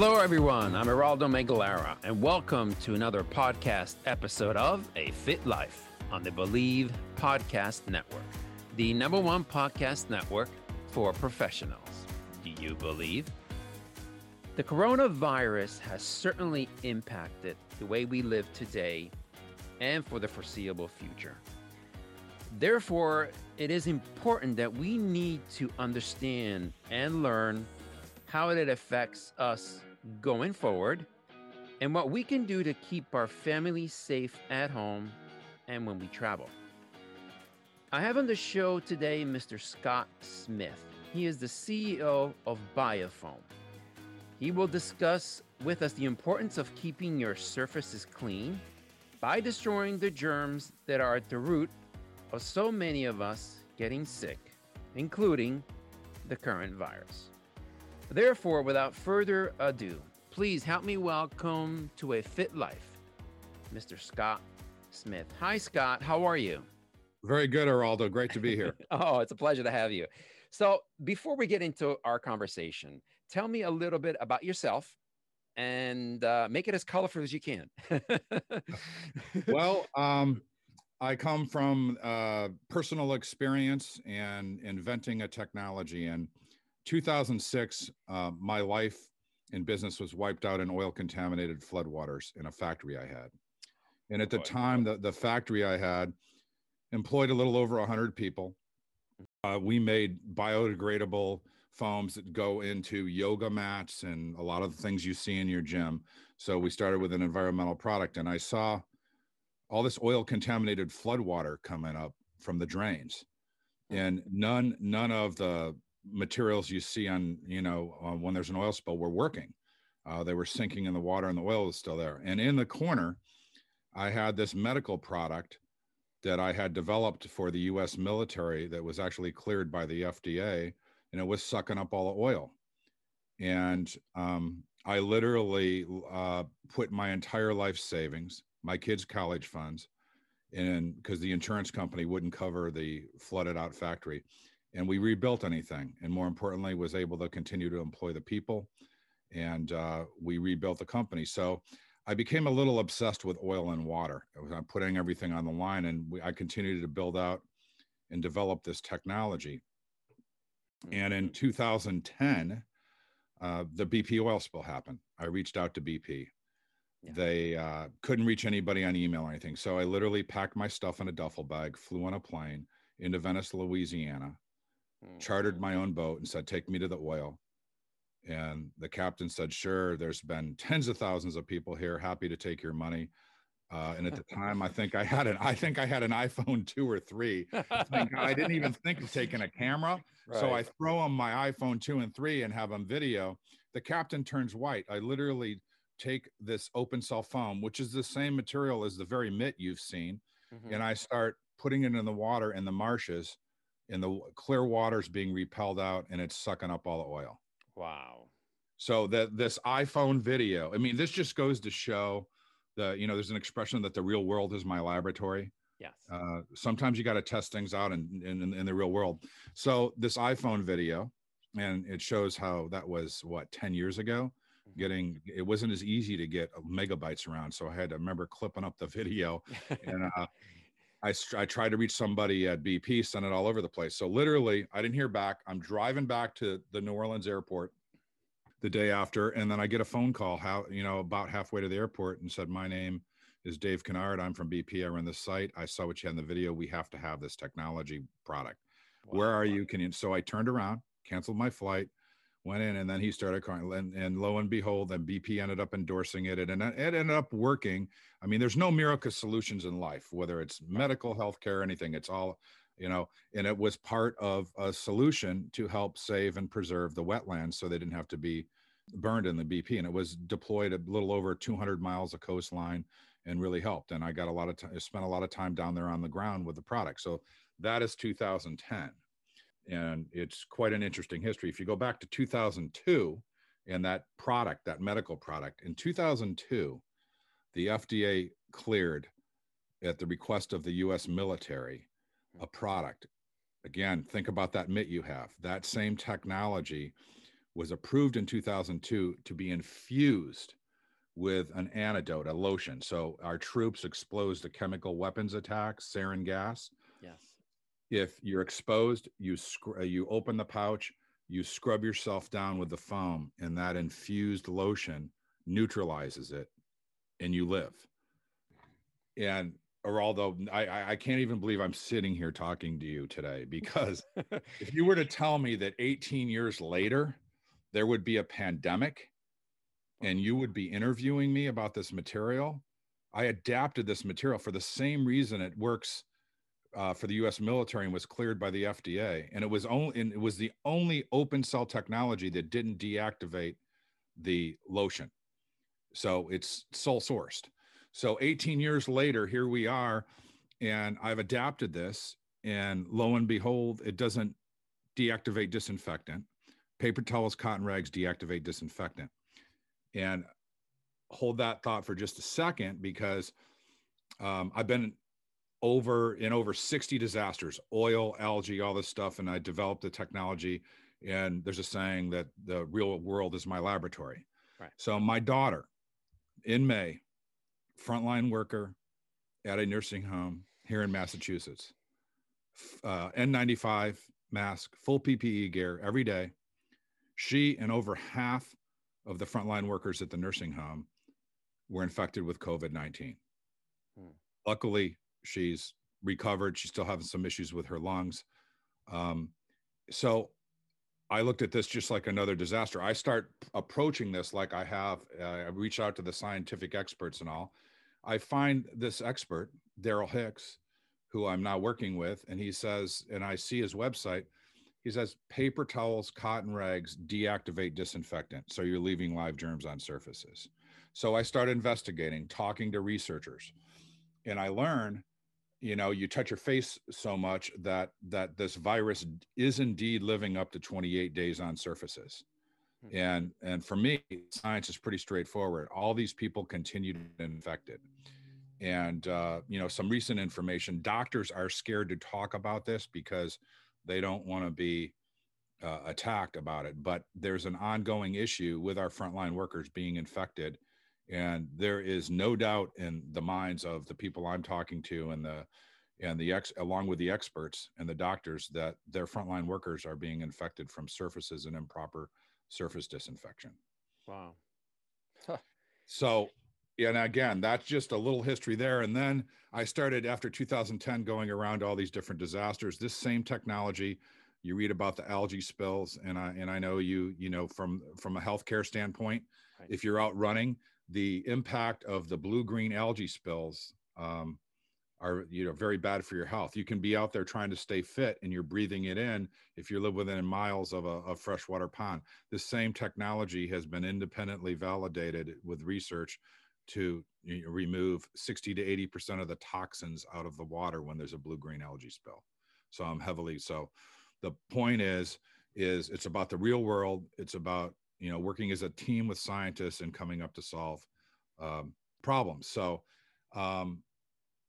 Hello, everyone. I'm Geraldo Megalara, and welcome to another podcast episode of A Fit Life on the Bleav Podcast Network, the number one podcast network for professionals. Do you believe? The coronavirus has certainly impacted the way we live today and for the foreseeable future. Therefore, it is important that we need to understand and learn how it affects us going forward, and what we can do to keep our families safe at home and when we travel. I have on the show today Mr. Scott Smith. He is the CEO of Biofoam. He will discuss with us the importance of keeping your surfaces clean by destroying the germs that are at the root of so many of us getting sick, including the current virus. Therefore, without further ado, please help me welcome to a fit life, Mr. Scott Smith. Hi, Scott. How are you? Very good, Araldo. Great to be here. oh, it's a pleasure to have you. So, before we get into our conversation, tell me a little bit about yourself and uh, make it as colorful as you can. well, um, I come from uh, personal experience and inventing a technology. And 2006, uh, my life in business was wiped out in oil contaminated floodwaters in a factory I had. And at the time, the, the factory I had employed a little over 100 people. Uh, we made biodegradable foams that go into yoga mats and a lot of the things you see in your gym. So we started with an environmental product, and I saw all this oil contaminated floodwater coming up from the drains, and none none of the materials you see on you know uh, when there's an oil spill were working. Uh, they were sinking in the water and the oil was still there. And in the corner i had this medical product that i had developed for the us military that was actually cleared by the fda and it was sucking up all the oil. And um, i literally uh, put my entire life savings my kids college funds and because the insurance company wouldn't cover the flooded out factory and we rebuilt anything and more importantly was able to continue to employ the people and uh, we rebuilt the company. So i became a little obsessed with oil and water. I'm putting everything on the line and we, i continued to build out and develop this technology. And in 2010 uh, the bp oil spill happened. I reached out to bp yeah. they uh, couldn't reach anybody on email or anything. So i literally packed my stuff in a duffel bag flew on a plane into venice louisiana mm-hmm. chartered my own boat and said, Take me to the oil. And the captain said, Sure, there's been tens of thousands of people here, happy to take your money. Uh, and at the time, I think I had an I think I had an iPhone two or three. I didn't even think of taking a camera, right. so I throw him my iPhone two and three and have him video. The captain turns white. I literally take this open cell foam, which is the same material as the very mitt you've seen, mm-hmm. and I start putting it in the water in the marshes and the clear water's being repelled out and it's sucking up all the oil. Wow. So that this iPhone video, I mean, this just goes to show the, you know, there's an expression that the real world is my laboratory. Yes. Uh, sometimes you got to test things out in, in, in the real world. So this iPhone video, and it shows how that was what 10 years ago mm-hmm. getting it wasn't as easy to get megabytes around so i had to remember clipping up the video and uh, I, I tried to reach somebody at BP, sent it all over the place. So literally, I didn't hear back. I'm driving back to the New Orleans airport the day after, and then I get a phone call, how you know, about halfway to the airport, and said, "My name is Dave Kennard. I'm from BP. I run the site. I saw what you had in the video. We have to have this technology product. Wow. Where are you? Can you?" So I turned around, canceled my flight, went in and then he started crying and, and lo and behold then bp ended up endorsing it and it ended up working. I mean there's no miracle solutions in life whether it's medical healthcare anything. It's all you know and it was part of a solution to help save and preserve the wetlands so they didn't have to be burned in the bp and it was deployed a little over 200 miles of coastline and really helped and i got a lot of time spent a lot of time down there on the ground with the product. So that is 2010 and it's quite an interesting history. If you go back to 2002 and that product, that medical product, in 2002, the FDA cleared at the request of the US military a hmm. product. Again, think about that mitt you have. That same technology was approved in 2002 to be infused with an antidote, a lotion. So our troops exposed to chemical weapons attacks, sarin gas. Yes if you're exposed, you sc- uh, you open the pouch, you scrub yourself down with the foam, and that infused lotion neutralizes it, and you live. And or although I, I can't even believe I'm sitting here talking to you today because if you were to tell me that 18 years later there would be a pandemic and you would be interviewing me about this material, I adapted this material for the same reason it works uh, for the U.S. military and was cleared by the FDA, and it was only it was the only open cell technology that didn't deactivate the lotion. So it's sole sourced. So 18 years later, here we are, and I've adapted this, and lo and behold, it doesn't deactivate disinfectant. Paper towels, cotton rags deactivate disinfectant. And hold that thought for just a second because um, I've been over in over 60 disasters oil algae all this stuff and i developed the technology and there's a saying that the real world is my laboratory right. so my daughter in may frontline worker at a nursing home here in massachusetts uh, n95 mask full ppe gear every day she and over half of the frontline workers at the nursing home were infected with covid-19 hmm. luckily She's recovered. She's still having some issues with her lungs. Um, so I looked at this just like another disaster. I start approaching this like I have. Uh, I reach out to the scientific experts and all. I find this expert, Daryl Hicks, who I'm now working with, and he says, and I see his website. He says paper towels, cotton rags deactivate disinfectant, so you're leaving live germs on surfaces. So I start investigating, talking to researchers, and I learn you know you touch your face so much that that this virus is indeed living up to 28 days on surfaces. Mm-hmm. and and for me science is pretty straightforward. All these people continue to be infected. And uh, you know some recent information doctors are scared to talk about this because they don't want to be uh, attacked about it. But there's an ongoing issue with our frontline workers being infected and there is no doubt in the minds of the people i'm talking to and the and the ex along with the experts and the doctors that their frontline workers are being infected from surfaces and improper surface disinfection wow huh. so and again that's just a little history there and then i started after 2010 going around all these different disasters this same technology you read about the algae spills and i and i know you you know from from a healthcare standpoint right. if you're out running the impact of the blue green algae spills um, are you know very bad for your health. You can be out there trying to stay fit and you're breathing it in if you live within miles of a, a freshwater pond. The same technology has been independently validated with research to remove 60 to 80 percent of the toxins out of the water when there's a blue green algae spill. So I'm heavily so. The point is is it's about the real world. It's about you know working as a team with scientists and coming up to solve um, problems. So um,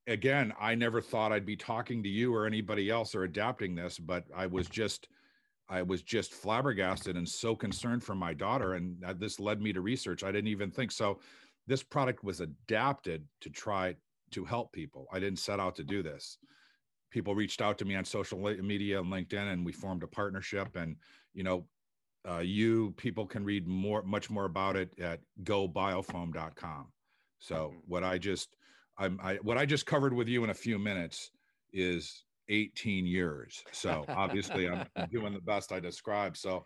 again i never thought i'd be talking to you or anybody else or adapting this but i was just i was just flabbergasted and so concerned for my daughter and this led me to research. I didn't even think so this product was adapted to try to help people. I didn't set out to do this. People reached out to me on social media and linkedin and we formed a partnership and you know uh, you people can read more much more about it at gobiofoam.com so mm-hmm. what i just I'm, I, what i just covered with you in a few minutes is 18 years. So obviously I'm, doing the best i described so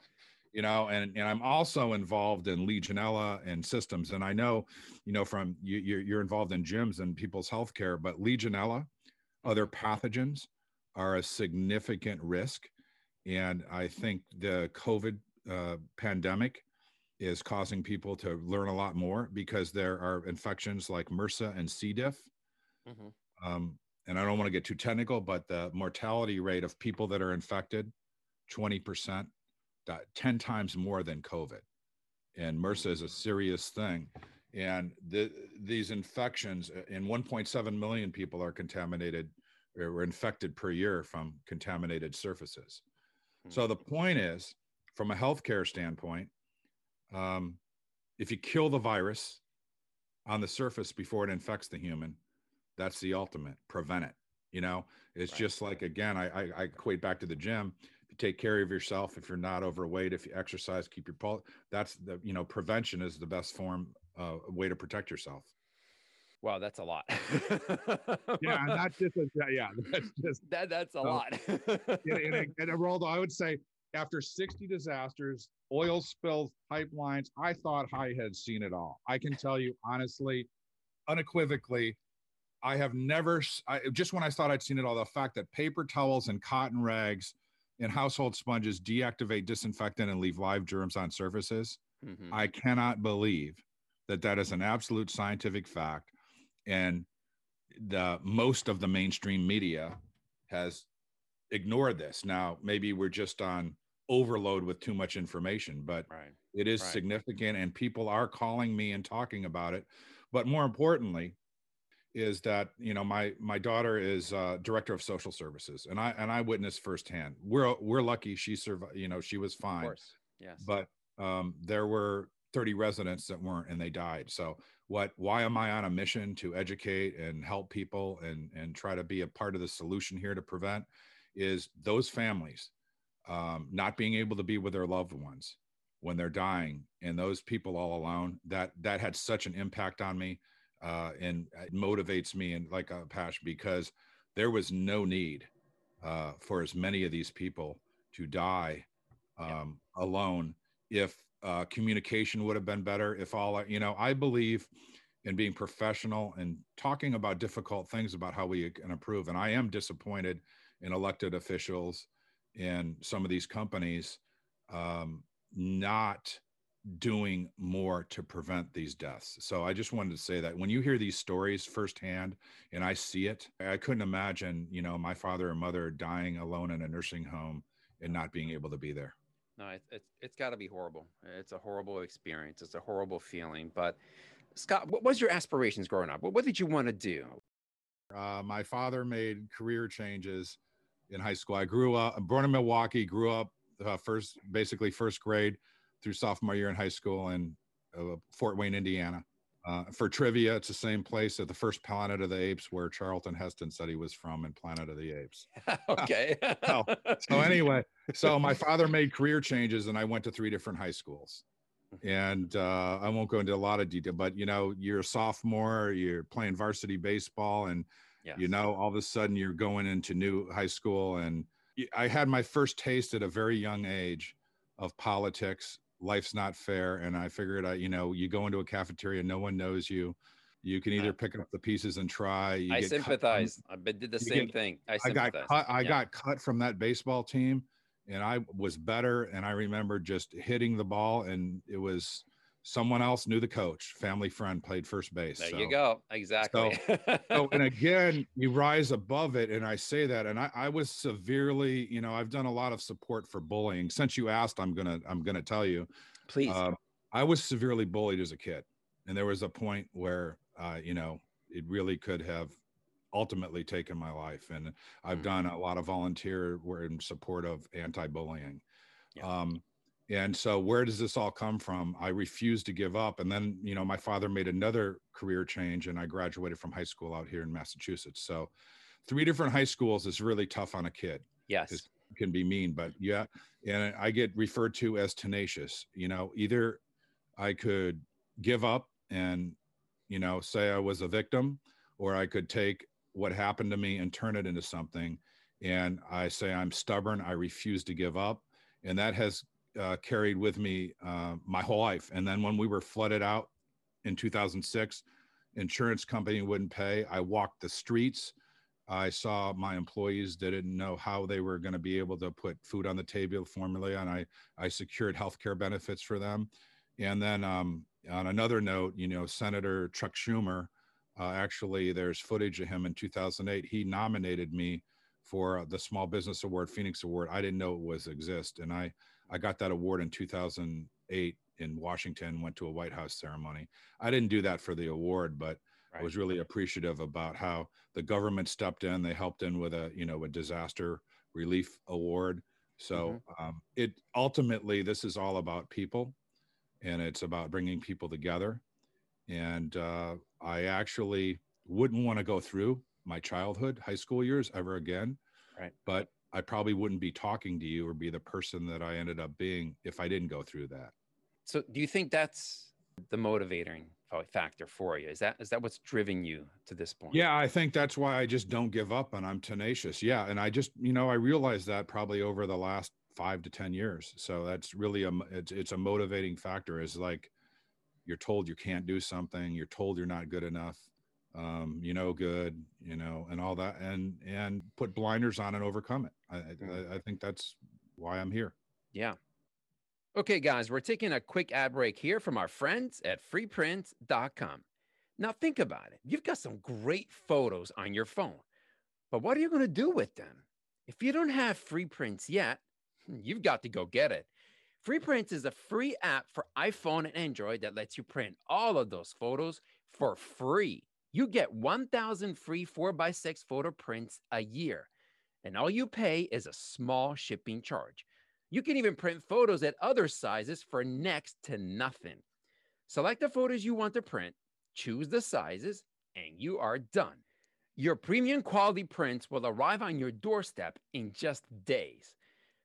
you know and and i'm also involved in legionella and systems. And i know you know from you you're, you're involved in gyms and people's healthcare but legionella other pathogens are a significant risk. And i think the covid uh, pandemic is causing people to learn a lot more because there are infections like MRSA and C. diff. Mm-hmm. Um, and I don't want to get too technical, but the mortality rate of people that are infected, 20%, 10 times more than COVID. And MRSA is a serious thing. And the, these infections, and 1.7 million people are contaminated or infected per year from contaminated surfaces. Mm-hmm. So the point is, from a healthcare standpoint, um, if you kill the virus on the surface before it infects the human, that's the ultimate. Prevent it. You know, it's right. just like again, I, I, I equate back to the gym. If you take care of yourself, if you're not overweight, if you exercise, keep your pulse. That's the you know prevention is the best form uh, way to protect yourself. Wow, that's a lot. yeah, not just a, yeah, that's just that. That's a lot. and, and, and Aroldo, I would say after 60 disasters, oil spills, pipelines, I thought I had seen it all. I can tell you honestly, unequivocally, I have never, I, just when I thought I'd seen it all, the fact that paper towels and cotton rags and household sponges deactivate disinfectant and leave live germs on surfaces, mm-hmm. I cannot believe that that is an absolute scientific fact. And the most of the mainstream media has ignored this. Now, maybe we're just on overload with too much information, but right. it is right. significant and people are calling me and talking about it. But more importantly, is that you know my my daughter is uh, director of social services and i and i witnessed firsthand we're we're lucky she survived you know she was fine yes but um, there were 30 residents that weren't and they died so what why am i on a mission to educate and help people and and try to be a part of the solution here to prevent is those families um, not being able to be with their loved ones when they're dying and those people all alone that that had such an impact on me uh, and it motivates me and like a passion because there was no need uh, for as many of these people to die um, yeah. alone if uh, communication would have been better if all you know i believe in being professional and talking about difficult things about how we can improve and i am disappointed in elected officials in some of these companies um, not doing more to prevent these deaths. So I just wanted to say that when you hear these stories firsthand and I see it, I couldn't imagine, you know, my father or mother dying alone in a nursing home and not being able to be there. No, it's it's, it's got to be horrible. It's a horrible experience. It's a horrible feeling. But Scott, what was your aspirations growing up? What, what did you want to do? Uh, my father made career changes in high school. I grew up, born in Milwaukee, grew up uh, first, basically first grade through sophomore year in high school in uh, Fort Wayne, Indiana. Uh, for trivia, it's the same place at the first Planet of the Apes where Charlton Heston said he was from in Planet of the Apes. okay. so, so, anyway, so my father made career changes and I went to three different high schools. And uh, I won't go into a lot of detail, but you know, you're a sophomore, you're playing varsity baseball, and yes. you know, all of a sudden you're going into new high school. And I had my first taste at a very young age of politics life's not fair and i figured i you know you go into a cafeteria no one knows you you can either pick up the pieces and try you i sympathize i did the same get, thing i, I got cut i yeah. got cut from that baseball team and i was better and i remember just hitting the ball and it was someone else knew the coach family friend played first base there so, you go exactly so, so, and again you rise above it and i say that and I, I was severely you know i've done a lot of support for bullying since you asked i'm gonna i'm gonna tell you please uh, i was severely bullied as a kid and there was a point where uh, you know it really could have ultimately taken my life and i've mm-hmm. done a lot of volunteer work in support of anti-bullying yeah. um, and so where does this all come from? I refused to give up and then you know my father made another career change and i graduated from high school out here in massachusetts. So three different high schools is really tough on a kid yes. it can be mean but yeah and i get referred to as tenacious you know either i could give up and you know say i was a victim or i could take what happened to me and turn it into something and i say i'm stubborn i refuse to give up and that has uh, carried with me uh, my whole life. And then when we were flooded out in 2006, insurance company wouldn't pay. I walked the streets. I saw my employees didn't know how they were going to be able to put food on the table formula, and I I secured health care benefits for them. And then um, on another note, you know, Senator Chuck Schumer, uh, actually, there's footage of him in 2008. He nominated me for the Small Business Award, Phoenix Award. I didn't know it was exist, and I I got that award in 2008 in Washington. Went to a White House ceremony. I didn't do that for the award, but right. I was really appreciative about how the government stepped in. They helped in with a you know a disaster relief award. So mm-hmm. um, it ultimately this is all about people, and it's about bringing people together. And uh, I actually wouldn't want to go through my childhood, high school years ever again. Right. But I probably wouldn't be talking to you or be the person that I ended up being if I didn't go through that. So, do you think that's the motivating factor for you? Is that is that what's driven you to this point? Yeah, I think that's why I just don't give up and I'm tenacious. Yeah, and I just you know I realized that probably over the last five to ten years. So that's really a it's it's a motivating factor. Is like you're told you can't do something, you're told you're not good enough, um, you know, good, you know, and all that, and and put blinders on and overcome it. I, mm. I, I think that's why I'm here. Yeah. Okay, guys, we're taking a quick ad break here from our friends at freeprints.com. Now, think about it. You've got some great photos on your phone, but what are you going to do with them? If you don't have free prints yet, you've got to go get it. Free Prints is a free app for iPhone and Android that lets you print all of those photos for free. You get 1,000 free 4x6 photo prints a year, and all you pay is a small shipping charge. You can even print photos at other sizes for next to nothing. Select the photos you want to print, choose the sizes, and you are done. Your premium quality prints will arrive on your doorstep in just days.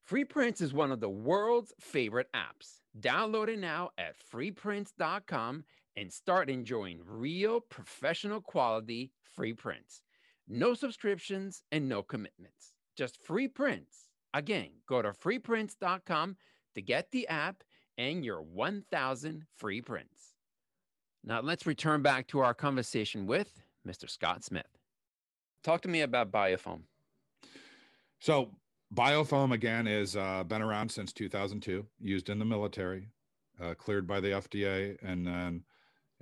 Free Prints is one of the world's favorite apps. Download it now at freeprints.com and start enjoying real professional quality free prints. No subscriptions and no commitments, just free prints. Again, go to freeprints.com to get the app and your 1,000 free prints. Now, let's return back to our conversation with Mr. Scott Smith. Talk to me about Biofoam. So, Biofoam again is uh, been around since 2002, used in the military, uh, cleared by the FDA, and then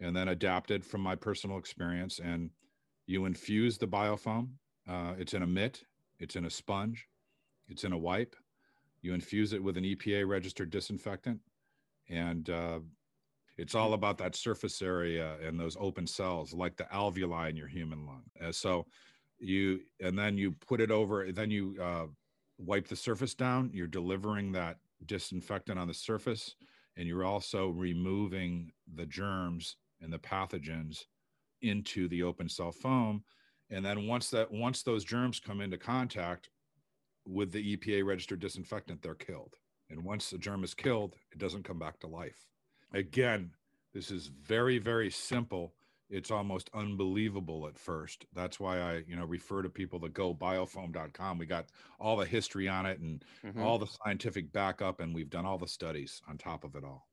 and then adapted from my personal experience. And you infuse the biofoam. Uh, it's in a mitt, it's in a sponge, it's in a wipe. You infuse it with an EPA registered disinfectant. And uh, it's all about that surface area and those open cells, like the alveoli in your human lung. Uh, so you, and then you put it over, then you uh, wipe the surface down. You're delivering that disinfectant on the surface, and you're also removing the germs and the pathogens into the open cell foam. And then once that once those germs come into contact with the EPA registered disinfectant they're killed. And once the germ is killed it doesn't come back to life. Again this is very very simple. It's almost unbelievable at first. That's why i you know refer to people to go biofoam.com we got all the history on it and mm-hmm. all the scientific backup and we've done all the studies on top of it all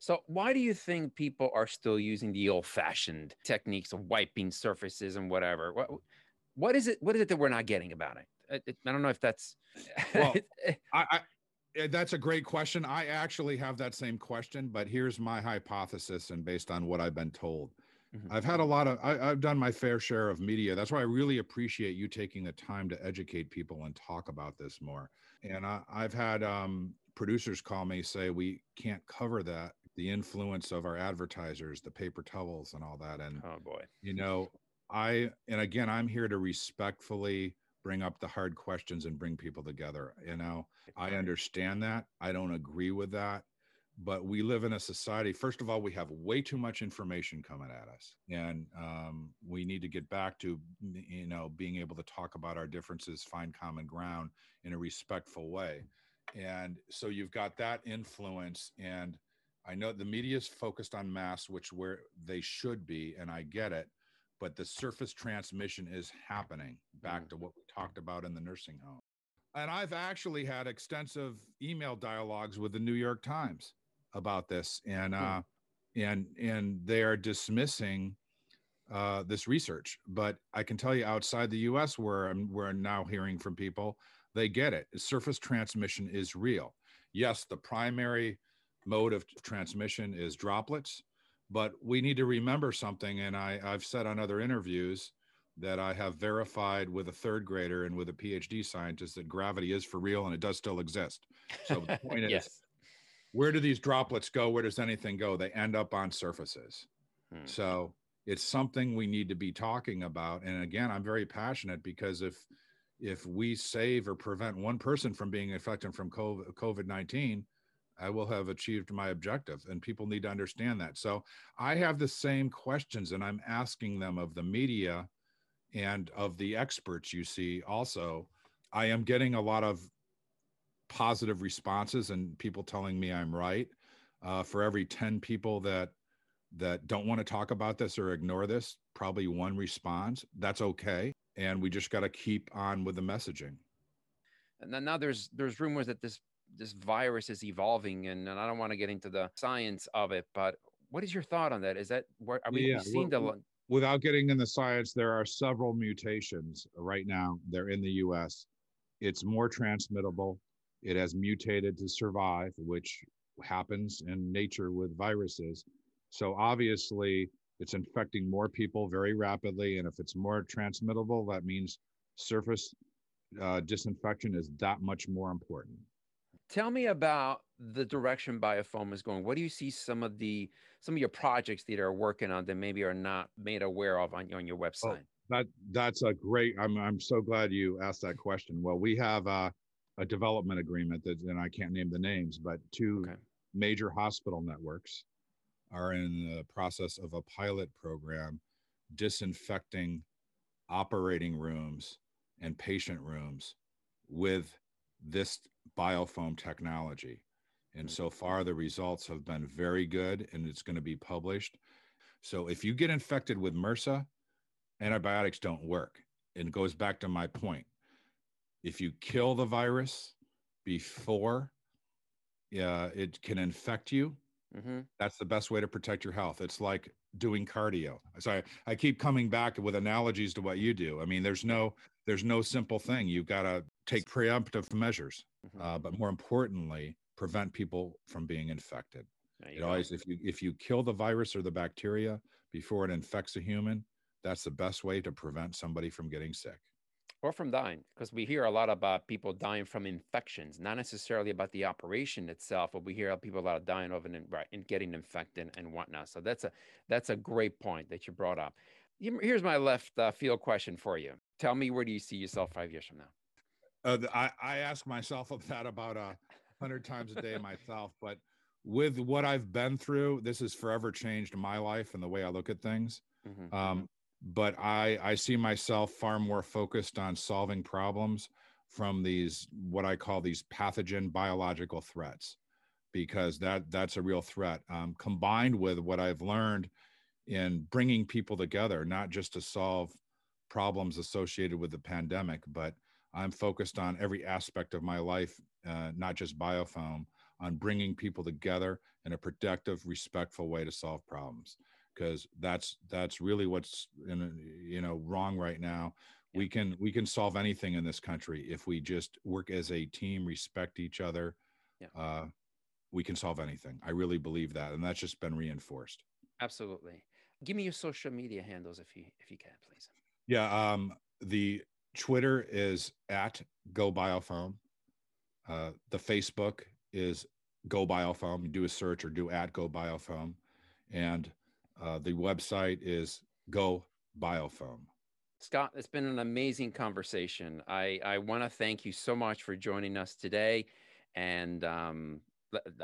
so, why do you think people are still using the old-fashioned techniques of wiping surfaces and whatever? What, what is it? What is it that we're not getting about it? I, I don't know if that's. well, I, I, eh, that's a great question. I actually have that same question, but here's my hypothesis, and based on what I've been told. Mm-hmm. I've had a lot of, I, have done my fair share of media. That's why I really appreciate you taking the time to educate people and talk about this more. And I, have had um, producers call me say we can't cover that the influence of our advertisers, the paper towels, and all that. And oh boy, you know, I and again, I'm here to respectfully bring up the hard questions and bring people together. You know, I understand that. I don't agree with that. But we live in a society, first of all, we have way too much information coming at us. And um, we need to get back to, you know, being able to talk about our differences, find common ground in a respectful way. And so you've got that influence. And I know the media is focused on mass, which where they should be, and I get it, but the surface transmission is happening back mm. to what we talked about in the nursing home. and I've actually had extensive email dialogues with the New York Times about this, and Hmm. uh, and and they are dismissing uh, this research. But I can tell you, outside the U.S., where I'm, we're now hearing from people, they get it. Surface transmission is real. Yes, the primary mode of transmission is droplets, but we need to remember something. And I, I've said on other interviews that I have verified with a third grader and with a PhD scientist that gravity is for real and it does still exist. So the point is, where do these droplets go? Where does anything go? They end up on surfaces. Hmm. So it's something we need to be talking about. And again, I'm very passionate because if if we save or prevent one person from being infected from COVID 19, I will have achieved my objective. And people need to understand that. So I have the same questions and I'm asking them of the media and of the experts you see also. I am getting a lot of positive responses and people telling me I'm right. Uh, for every 10 people that that don't want to talk about this or ignore this, probably one responds. That's okay. And we just got to keep on with the messaging. And now there's there's rumors that this this virus is evolving, and, and I don't want to get into the science of it, but what is your thought on that? Is that what are we Yeah, seeing the Without getting in the science, there are several mutations right now. They're in the US. It's more transmittable. It has mutated to survive, which happens in nature with viruses. So obviously, it's infecting more people very rapidly. And if it's more transmittable, that means surface uh, disinfection is that much more important. Tell me about the direction Biofoam is going. What do you see some of the some of your projects that are working on that maybe are not made aware of on, on your oh, website? That that's a great. I'm I'm so glad you asked that question. Well, we have a, a development agreement that, and I can't name the names, but two Okay. major hospital networks are in the process of a pilot program disinfecting operating rooms and patient rooms with this biofoam technology. And so far, the results have been very good, and it's going to be published. So if you get infected with MRSA, antibiotics don't work. And it goes back to my point. If you kill the virus before yeah, it can infect you, hmm that's the best way to protect your health. It's like doing cardio. So I, I keep coming back with analogies to what you do. I mean, there's no there's no simple thing. You've got to take preemptive measures, Mhm. uh, but more importantly, prevent people from being infected. You It always if you if you kill the virus or the bacteria before it infects a human, that's the best way to prevent somebody from getting sick. or from dying because we hear a lot about people dying from infections not necessarily about the operation itself but we hear people a lot of dying of and, right, and getting infected and whatnot so that's a that's a great point that you brought up here's my left uh, field question for you tell me where do you see yourself five years from now Uh, I, I ask myself of that about a hundred times a day myself, but with what I've been through, this has forever changed my life and the way I look at things. Mhm, Um, but I, I see myself far more focused on solving problems from these what I call these pathogen biological threats, because that that's a real threat. Um, combined with what I've learned in bringing people together, not just to solve problems associated with the pandemic, but I'm focused on every aspect of my life, uh, not just biofoam, on bringing people together in a productive, respectful way to solve problems. Because that's that's really what's in, you know wrong right now. We can we can solve anything in this country if we just work as a team, respect each other. Yeah. Uh, we can solve anything. I really believe that, and that's just been reinforced. absolutely give me your social media handles if you if you can please Yeah. Um, the Twitter is at Go Biofoam. Uh, the Facebook is Go Biofoam. You do a search or do at Go Biofoam. And uh, the website is Go Biofoam. Scott, it's been an amazing conversation. I, I want to thank you so much for joining us today. And um,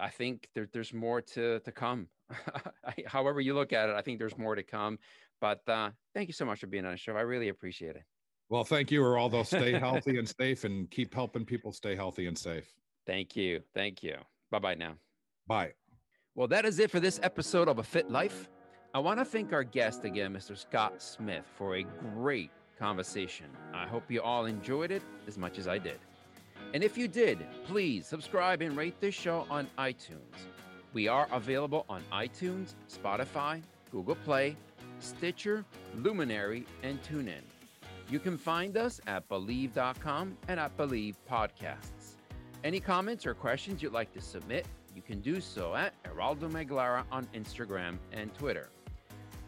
I think there, there's more to, to come. However, you look at it, I think there's more to come. But uh, thank you so much for being on the show. I really appreciate it. Well, thank you, Geraldo. Stay healthy and safe and keep helping people stay healthy and safe. Thank you. Thank you. Bye bye now. Bye. Well, that is it for this episode of A Fit Life. I want to thank our guest again, Mr. Scott Smith, for a great conversation. I hope you all enjoyed it as much as I did. And if you did, please subscribe and rate this show on iTunes. We are available on iTunes, Spotify, Google Play, Stitcher, Luminary, and TuneIn. You can find us at Bleav.com and at Bleav Podcasts. Any comments or questions you'd like to submit, you can do so at Geraldo Meglara on Instagram and Twitter.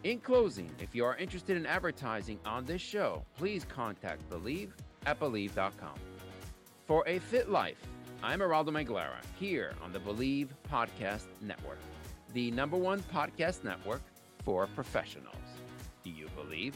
In closing, if you are interested in advertising on this show, please contact Bleav at Bleav.com. For a fit life, I'm Geraldo Meglara here on the Bleav Podcast Network, the number one podcast network for professionals. Do you believe?